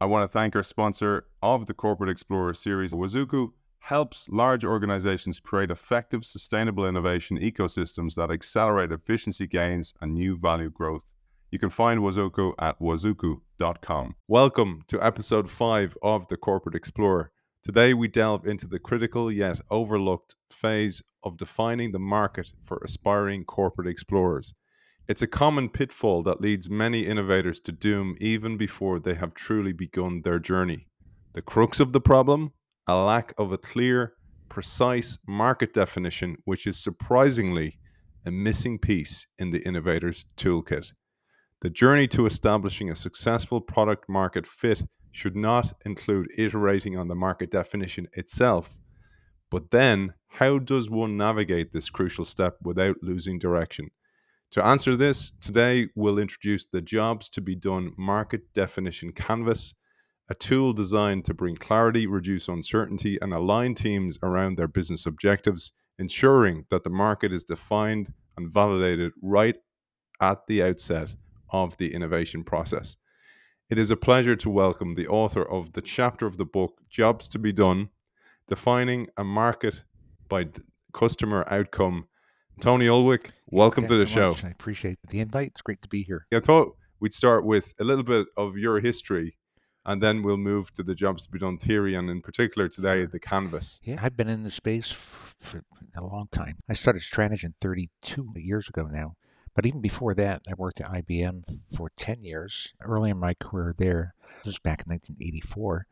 I want to thank our sponsor of the Corporate Explorer series, Wazoku helps large organizations create effective, sustainable innovation ecosystems that accelerate efficiency gains and new value growth. You can find Wazoku at wazoku.com. Welcome to episode 5 of the Corporate Explorer. Today, we delve into the critical yet overlooked phase of defining the market for aspiring corporate explorers. It's a common pitfall that leads many innovators to doom even before they have truly begun their journey. The crux of the problem? A lack of a clear, precise market definition, which is surprisingly a missing piece in the innovator's toolkit. The journey to establishing a successful product market fit should not include iterating on the market definition itself. But then, how does one navigate this crucial step without losing direction? To answer this, today we'll introduce the Jobs to be Done Market Definition Canvas, a tool designed to bring clarity, reduce uncertainty, and align teams around their business objectives, ensuring that the market is defined and validated right at the outset of the innovation process. It is a pleasure to welcome the author of the chapter of the book, Jobs to be Done Defining a Market by Customer Outcome. Tony Ulwick, welcome to the so show. much. I appreciate the invite. It's great to be here. I thought we'd start with a little bit of your history and then we'll move to the Jobs to be Done theory and, in particular, today, the canvas. Yeah, I've been in the space for a long time. I started Strategyn 32 years ago now. But even before that, I worked at IBM for 10 years. Early in my career there, this was back in 1984,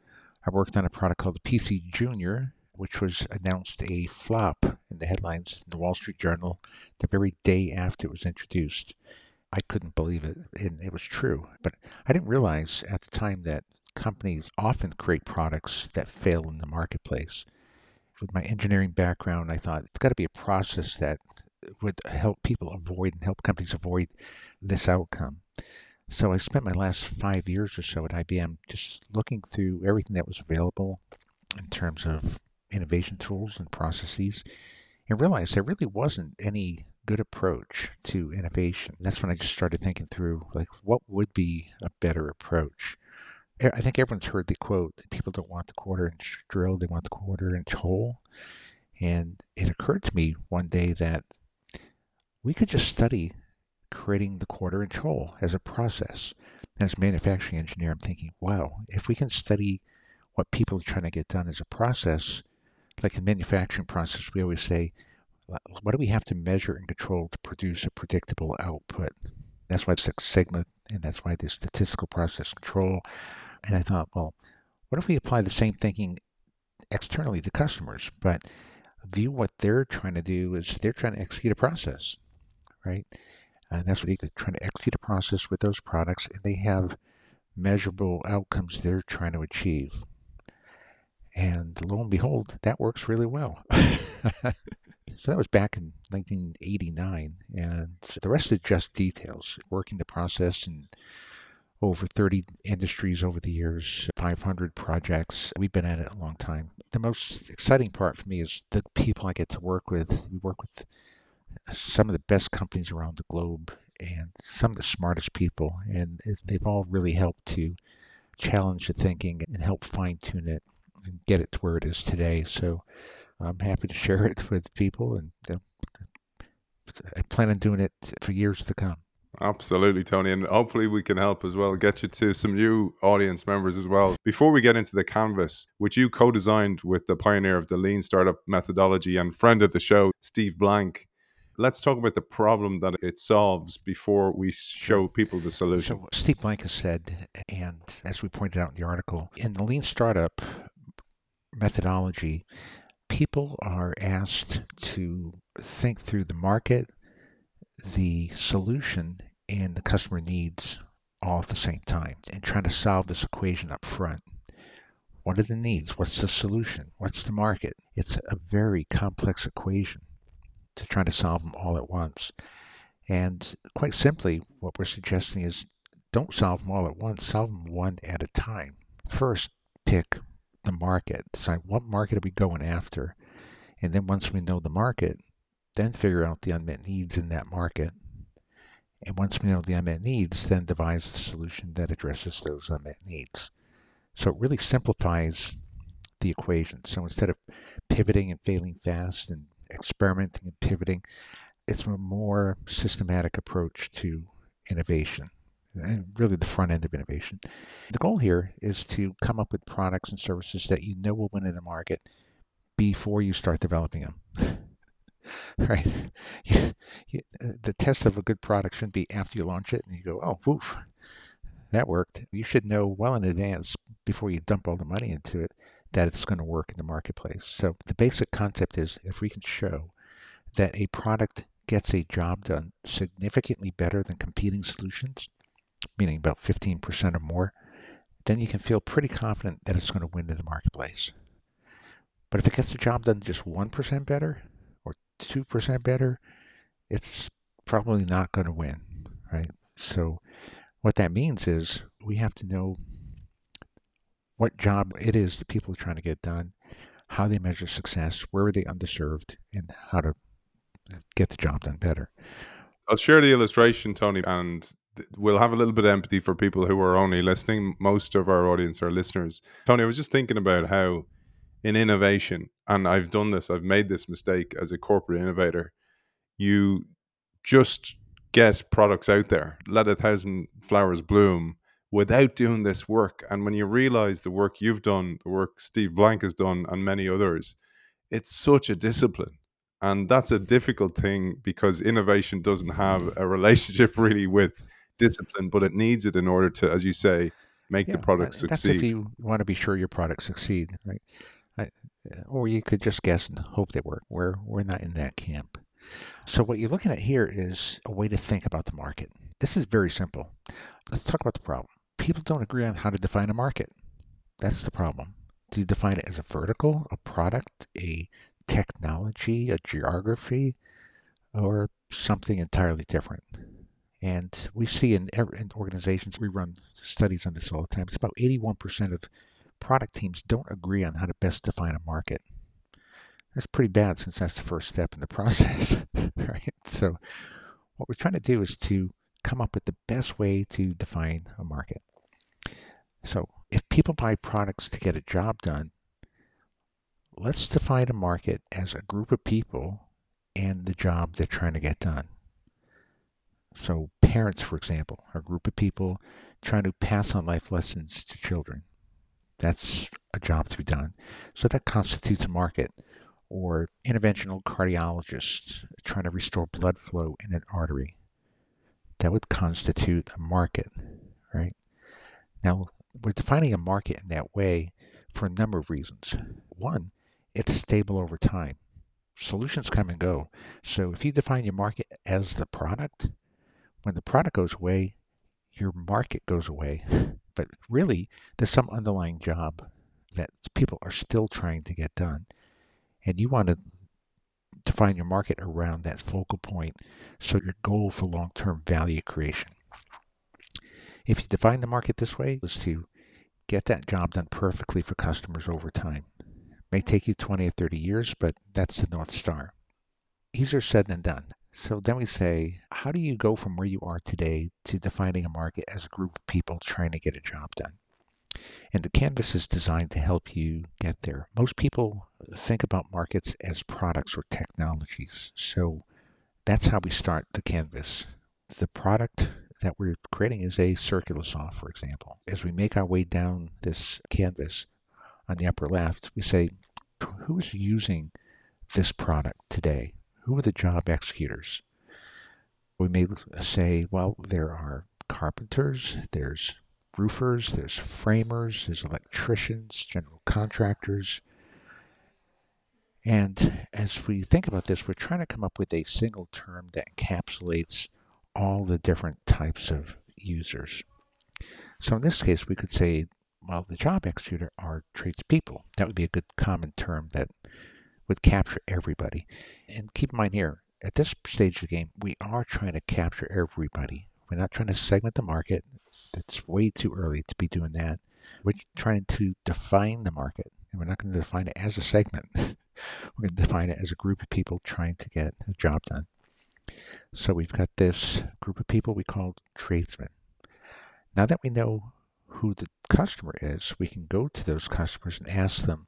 I worked on a product called the PC Junior, which was announced a flop in the headlines in the Wall Street Journal the very day after it was introduced. I couldn't believe it, and it was true. But I didn't realize at the time that companies often create products that fail in the marketplace. With my engineering background, I thought it's got to be a process that would help people avoid and help companies avoid this outcome. So I spent my last five years or so at IBM just looking through everything that was available in terms of innovation tools and processes and realized there really wasn't any good approach to innovation. That's when I just started thinking through like what would be a better approach. I think everyone's heard the quote that people don't want the quarter inch drill, they want the quarter inch hole. And it occurred to me one day that we could just study creating the quarter inch hole as a process. As a manufacturing engineer, I'm thinking, wow, if we can study what people are trying to get done as a process, like a manufacturing process, we always say, what do we have to measure and control to produce a predictable output? That's why Six Sigma, and that's why the statistical process control. And I thought, well, what if we apply the same thinking externally to customers, but view what they're trying to do is they're trying to execute a process, right? And that's what they're trying to execute a process with those products, and they have measurable outcomes they're trying to achieve. And lo and behold, that works really well. so that was back in 1989, and the rest is just details. Working the process in over 30 industries over the years, 500 projects. We've been at it a long time. The most exciting part for me is the people I get to work with. We work with some of the best companies around the globe and some of the smartest people, and they've all really helped to challenge the thinking and help fine tune it and get it to where it is today. So I'm happy to share it with people, and uh, I plan on doing it for years to come. Absolutely, Tony. And hopefully, we can help as well, get you to some new audience members as well. Before we get into the canvas, which you co designed with the pioneer of the lean startup methodology and friend of the show, Steve Blank, let's talk about the problem that it solves before we show people the solution. So Steve Blank has said, and as we pointed out in the article, in the lean startup methodology, people are asked to think through the market, the solution, and the customer needs all at the same time and trying to solve this equation up front. What are the needs? What's the solution? What's the market? It's a very complex equation to try to solve them all at once. And quite simply, what we're suggesting is don't solve them all at once, solve them one at a time. First, pick the market, decide what market are we going after. And then once we know the market, then figure out the unmet needs in that market. And once we know the unmet needs, then devise the solution that addresses those unmet needs. So it really simplifies the equation. So instead of pivoting and failing fast and experimenting and pivoting, it's a more systematic approach to innovation and really the front end of innovation. The goal here is to come up with products and services that you know will win in the market before you start developing them. right? The test of a good product shouldn't be after you launch it and you go, oh, woof, that worked. You should know well in advance before you dump all the money into it that it's going to work in the marketplace. So the basic concept is if we can show that a product gets a job done significantly better than competing solutions, meaning about 15% or more, then you can feel pretty confident that it's going to win in the marketplace. But if it gets the job done just 1% better or 2% better, it's probably not going to win, right? So what that means is we have to know what job it is the people are trying to get done, how they measure success, where are they underserved, and how to get the job done better. I'll share the illustration, Tony, and we'll have a little bit of empathy for people who are only listening. Most of our audience are listeners. Tony, I was just thinking about how in innovation, and I've done this, I've made this mistake as a corporate innovator, you just get products out there, let a thousand flowers bloom without doing this work. And when you realize the work you've done, the work Steve Blank has done, and many others, it's such a discipline and that's a difficult thing because innovation doesn't have a relationship really with discipline, but it needs it in order to, as you say, make yeah, the product that's succeed. That's if you want to be sure your product succeed, right? I, or you could just guess and hope they work. We're we're not in that camp. So what you're looking at here is a way to think about the market. This is very simple. Let's talk about the problem. People don't agree on how to define a market. That's the problem. Do you define it as a vertical, a product, a technology, a geography, or something entirely different. And we see in, in, organizations, we run studies on this all the time. It's about 81% of product teams don't agree on how to best define a market. That's pretty bad since that's the first step in the process, right? So, what we're trying to do is to come up with the best way to define a market. So, if people buy products to get a job done, let's define a market as a group of people and the job they're trying to get done. So, parents, for example, are a group of people trying to pass on life lessons to children. That's a job to be done. So, that constitutes a market. Or interventional cardiologists trying to restore blood flow in an artery. That would constitute a market, right? Now, we're defining a market in that way for a number of reasons. One, it's stable over time. Solutions come and go. So if you define your market as the product, when the product goes away, your market goes away. But really, there's some underlying job that people are still trying to get done. And you want to define your market around that focal point. So your goal for long-term value creation. If you define the market this way, is to get that job done perfectly for customers over time. May take you 20 or 30 years, but that's the North Star. Easier said than done. So then we say, how do you go from where you are today to defining a market as a group of people trying to get a job done? And the canvas is designed to help you get there. Most people think about markets as products or technologies. So that's how we start the canvas. The product that we're creating is a circular saw, for example. As we make our way down this canvas, on the upper left, we say, who's using this product today? Who are the job executors? We may say, well, there are carpenters, there's roofers, there's framers, there's electricians, general contractors. And as we think about this, we're trying to come up with a single term that encapsulates all the different types of users. So in this case, we could say well, the job executor are tradespeople. That would be a good common term that would capture everybody. And keep in mind here, at this stage of the game, we are trying to capture everybody. We're not trying to segment the market. That's way too early to be doing that. We're trying to define the market, and we're not going to define it as a segment. we're going to define it as a group of people trying to get a job done. So we've got this group of people we call tradesmen. Now that we know who the customer is, we can go to those customers and ask them,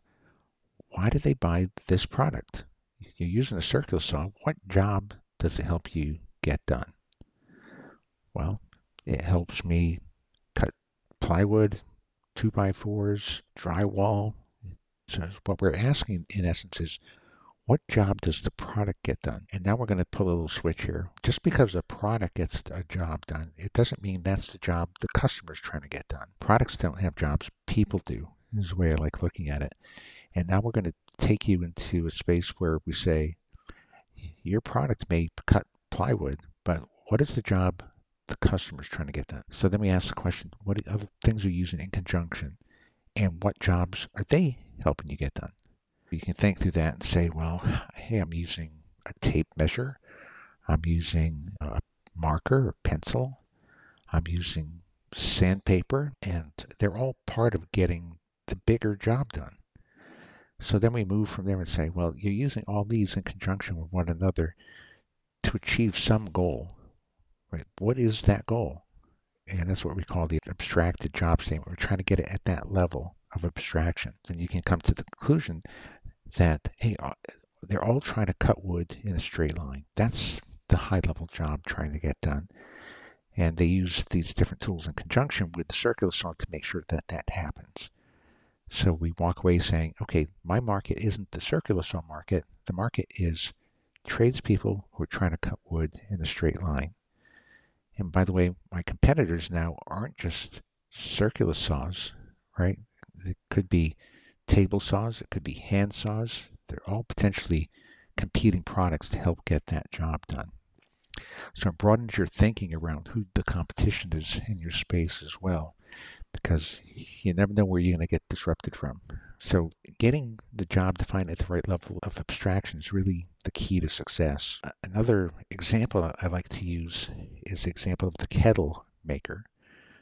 why did they buy this product? You're using a circular saw. What job does it help you get done? Well, it helps me cut plywood, two by fours, drywall. So what we're asking in essence is, what job does the product get done? And now we're going to pull a little switch here. Just because a product gets a job done, it doesn't mean that's the job the customer's trying to get done. Products don't have jobs, people do, is the way I like looking at it. And now we're going to take you into a space where we say, your product may cut plywood, but what is the job the customer's trying to get done? So then we ask the question, what other things are you using in conjunction? And what jobs are they helping you get done? You can think through that and say, well, hey, I'm using a tape measure. I'm using a marker or pencil. I'm using sandpaper, and they're all part of getting the bigger job done. So then we move from there and say, well, you're using all these in conjunction with one another to achieve some goal. Right? What is that goal? And that's what we call the abstracted job statement. We're trying to get it at that level of abstraction. Then you can come to the conclusion that, hey, uh, they're all trying to cut wood in a straight line. That's the high level job trying to get done. And they use these different tools in conjunction with the circular saw to make sure that that happens. So we walk away saying, okay, my market isn't the circular saw market. The market is tradespeople who are trying to cut wood in a straight line. And by the way, my competitors now aren't just circular saws, right? It could be table saws, it could be hand saws. They're all potentially competing products to help get that job done. So it broadens your thinking around who the competition is in your space as well, because you never know where you're going to get disrupted from. So getting the job defined at the right level of abstraction is really the key to success. Another example I like to use is the example of the kettle maker.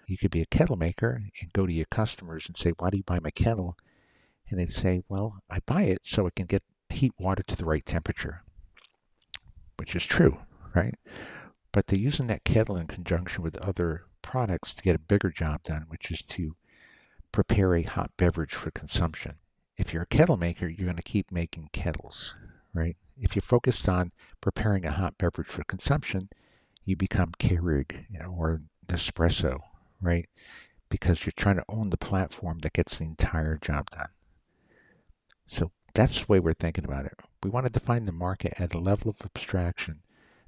You could be a kettle maker and go to your customers and say, why do you buy my kettle? and they'd say, well, I buy it so it can get heat water to the right temperature, which is true, right? But they're using that kettle in conjunction with other products to get a bigger job done, which is to prepare a hot beverage for consumption. If you're a kettle maker, you're going to keep making kettles, right? If you're focused on preparing a hot beverage for consumption, you become Keurig or Nespresso, right? Because you're trying to own the platform that gets the entire job done. So that's the way we're thinking about it. We want to define the market at a level of abstraction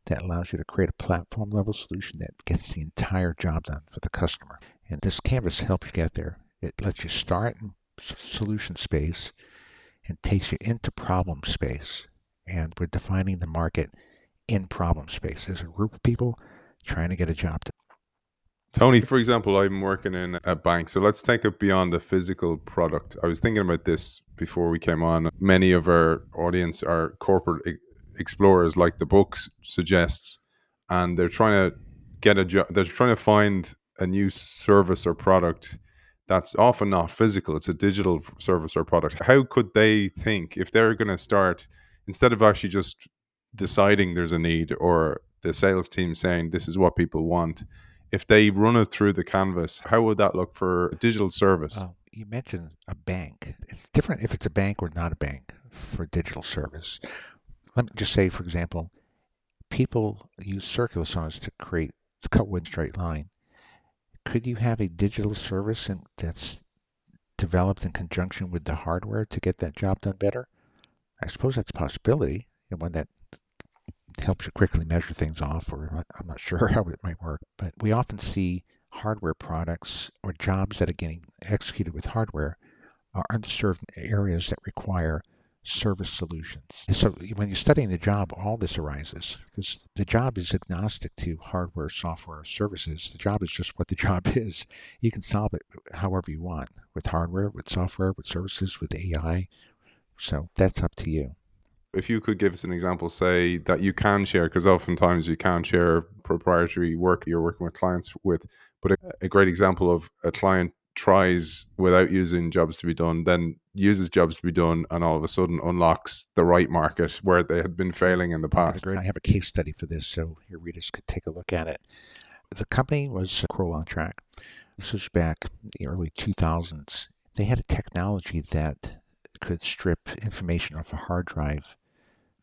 that allows you to create a platform level solution that gets the entire job done for the customer. And this canvas helps you get there. It lets you start in solution space and takes you into problem space. And we're defining the market in problem space. There's a group of people trying to get a job done. Tony, for example, I'm working in a bank. So let's take it beyond the physical product. I was thinking about this before we came on. Many of our audience are corporate explorers, like the book suggests, and they're trying to get a job. They're trying to find a new service or product that's often not physical. It's a digital service or product. How could they think if they're going to start instead of actually just deciding there's a need or the sales team saying this is what people want? if they run it through the canvas, how would that look for a digital service? You mentioned a bank. It's different if it's a bank or not a bank for digital service. Let me just say, for example, people use circular saws to create to cut one straight line. Could you have a digital service in, that's developed in conjunction with the hardware to get that job done better? I suppose that's a possibility, and one that helps you quickly measure things off, or I'm not sure how it might work. But we often see hardware products or jobs that are getting executed with hardware are underserved areas that require service solutions. So when you're studying the job, all this arises because the job is agnostic to hardware, software, services. The job is just what the job is. You can solve it however you want with hardware, with software, with services, with AI. So that's up to you if you could give us an example, say that you can share, because oftentimes you can't share proprietary work that you're working with clients with, but a, a, great example of a client tries without using jobs to be done, then uses jobs to be done, and all of a sudden unlocks the right market where they had been failing in the past. I have a case study for this, so your readers could take a look at it. The company was Kroll Ontrack. This was back in the early 2000s. They had a technology that could strip information off a hard drive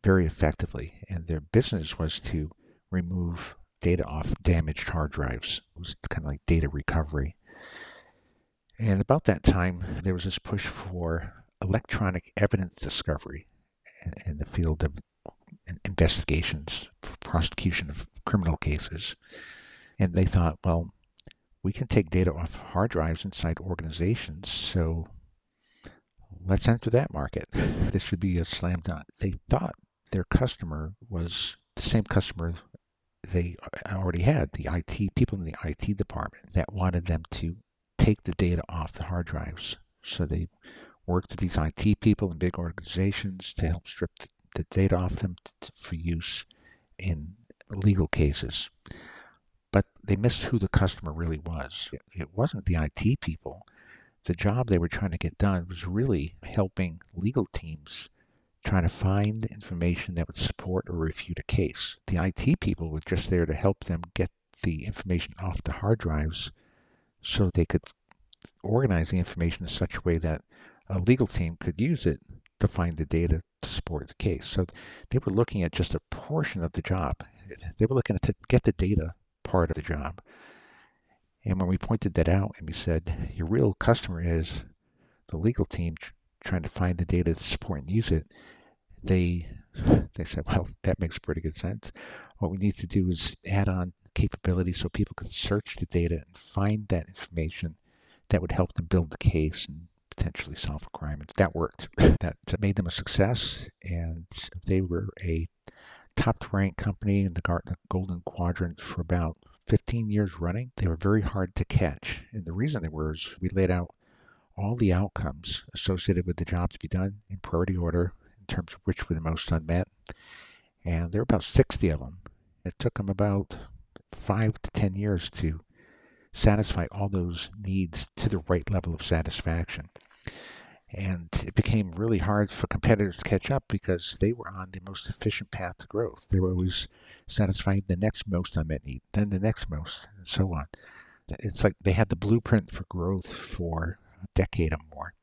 very effectively, and their business was to remove data off damaged hard drives. It was kind of like data recovery. And about that time, there was this push for electronic evidence discovery in the field of investigations for prosecution of criminal cases. And they thought, well, we can take data off hard drives inside organizations, so let's enter that market. This should be a slam dunk. They thought their customer was the same customer they already had, the IT people in the IT department that wanted them to take the data off the hard drives. So they worked with these IT people in big organizations to help strip the, data off them for use in legal cases. But they missed who the customer really was. It, it wasn't the IT people. The job they were trying to get done was really helping legal teams trying to find information that would support or refute a case. The IT people were just there to help them get the information off the hard drives so they could organize the information in such a way that a legal team could use it to find the data to support the case. So they were looking at just a portion of the job. They were looking to get the data part of the job. And when we pointed that out and we said, your real customer is the legal team trying to find the data to support and use it, they they said, well, that makes pretty good sense. What we need to do is add on capability so people can search the data and find that information that would help them build the case and potentially solve a crime. And that worked. that made them a success, and they were a top ranked company in the Golden Quadrant for about 15 years running. They were very hard to catch. And the reason they were is we laid out all the outcomes associated with the job to be done in priority order in terms of which were the most unmet. And there were about 60 of them. It took them about five to 10 years to satisfy all those needs to the right level of satisfaction. And it became really hard for competitors to catch up because they were on the most efficient path to growth. They were always satisfying the next most unmet need, then the next most, and so on. It's like they had the blueprint for growth for a decade or more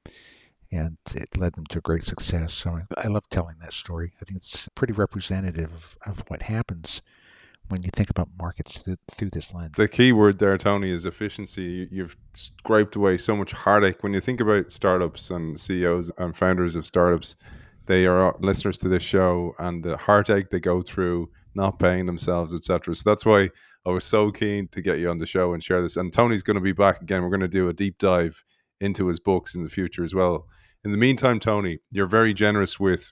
and it led them to great success. So I love telling that story. I think it's pretty representative of, of what happens when you think about markets through, through, this lens. The key word there, Tony, is efficiency. You've scraped away so much heartache. When you think about startups and CEOs and founders of startups, they are listeners to this show and the heartache they go through not paying themselves, etc. So that's why I was so keen to get you on the show and share this. And Tony's going to be back again. We're going to do a deep dive into his books in the future as well. In the meantime, Tony, you're very generous with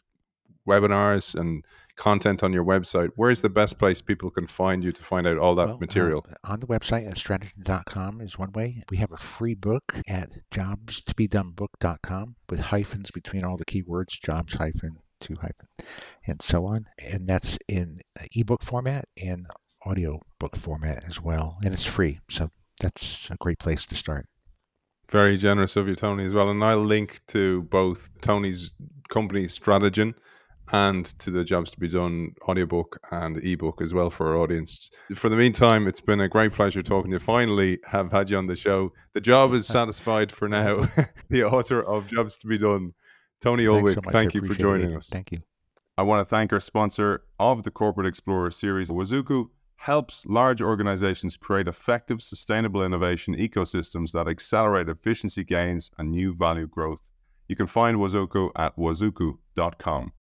webinars and content on your website. Where's the best place people can find you to find out all that well, material? Uh, on the website at strategyn.com is one way. We have a free book at jobstobedonebook.com with hyphens between all the keywords, jobs hyphen, to hyphen, and so on. And that's in ebook format and audio book format as well. And it's free. So that's a great place to start. Very generous of you, Tony, as well. And I'll link to both Tony's company, Strategyn, and to the Jobs to Be Done audiobook and ebook as well for our audience. For the meantime, it's been a great pleasure talking to you. Finally, have had you on the show. The job is satisfied for now. the author of Jobs to Be Done, Tony Ulwick, so thank you for joining it. us. Thank you. I want to thank our sponsor of the Corporate Explorer series, Wazoku helps large organizations create effective, sustainable innovation ecosystems that accelerate efficiency gains and new value growth. You can find Wazoku at wazoku.com.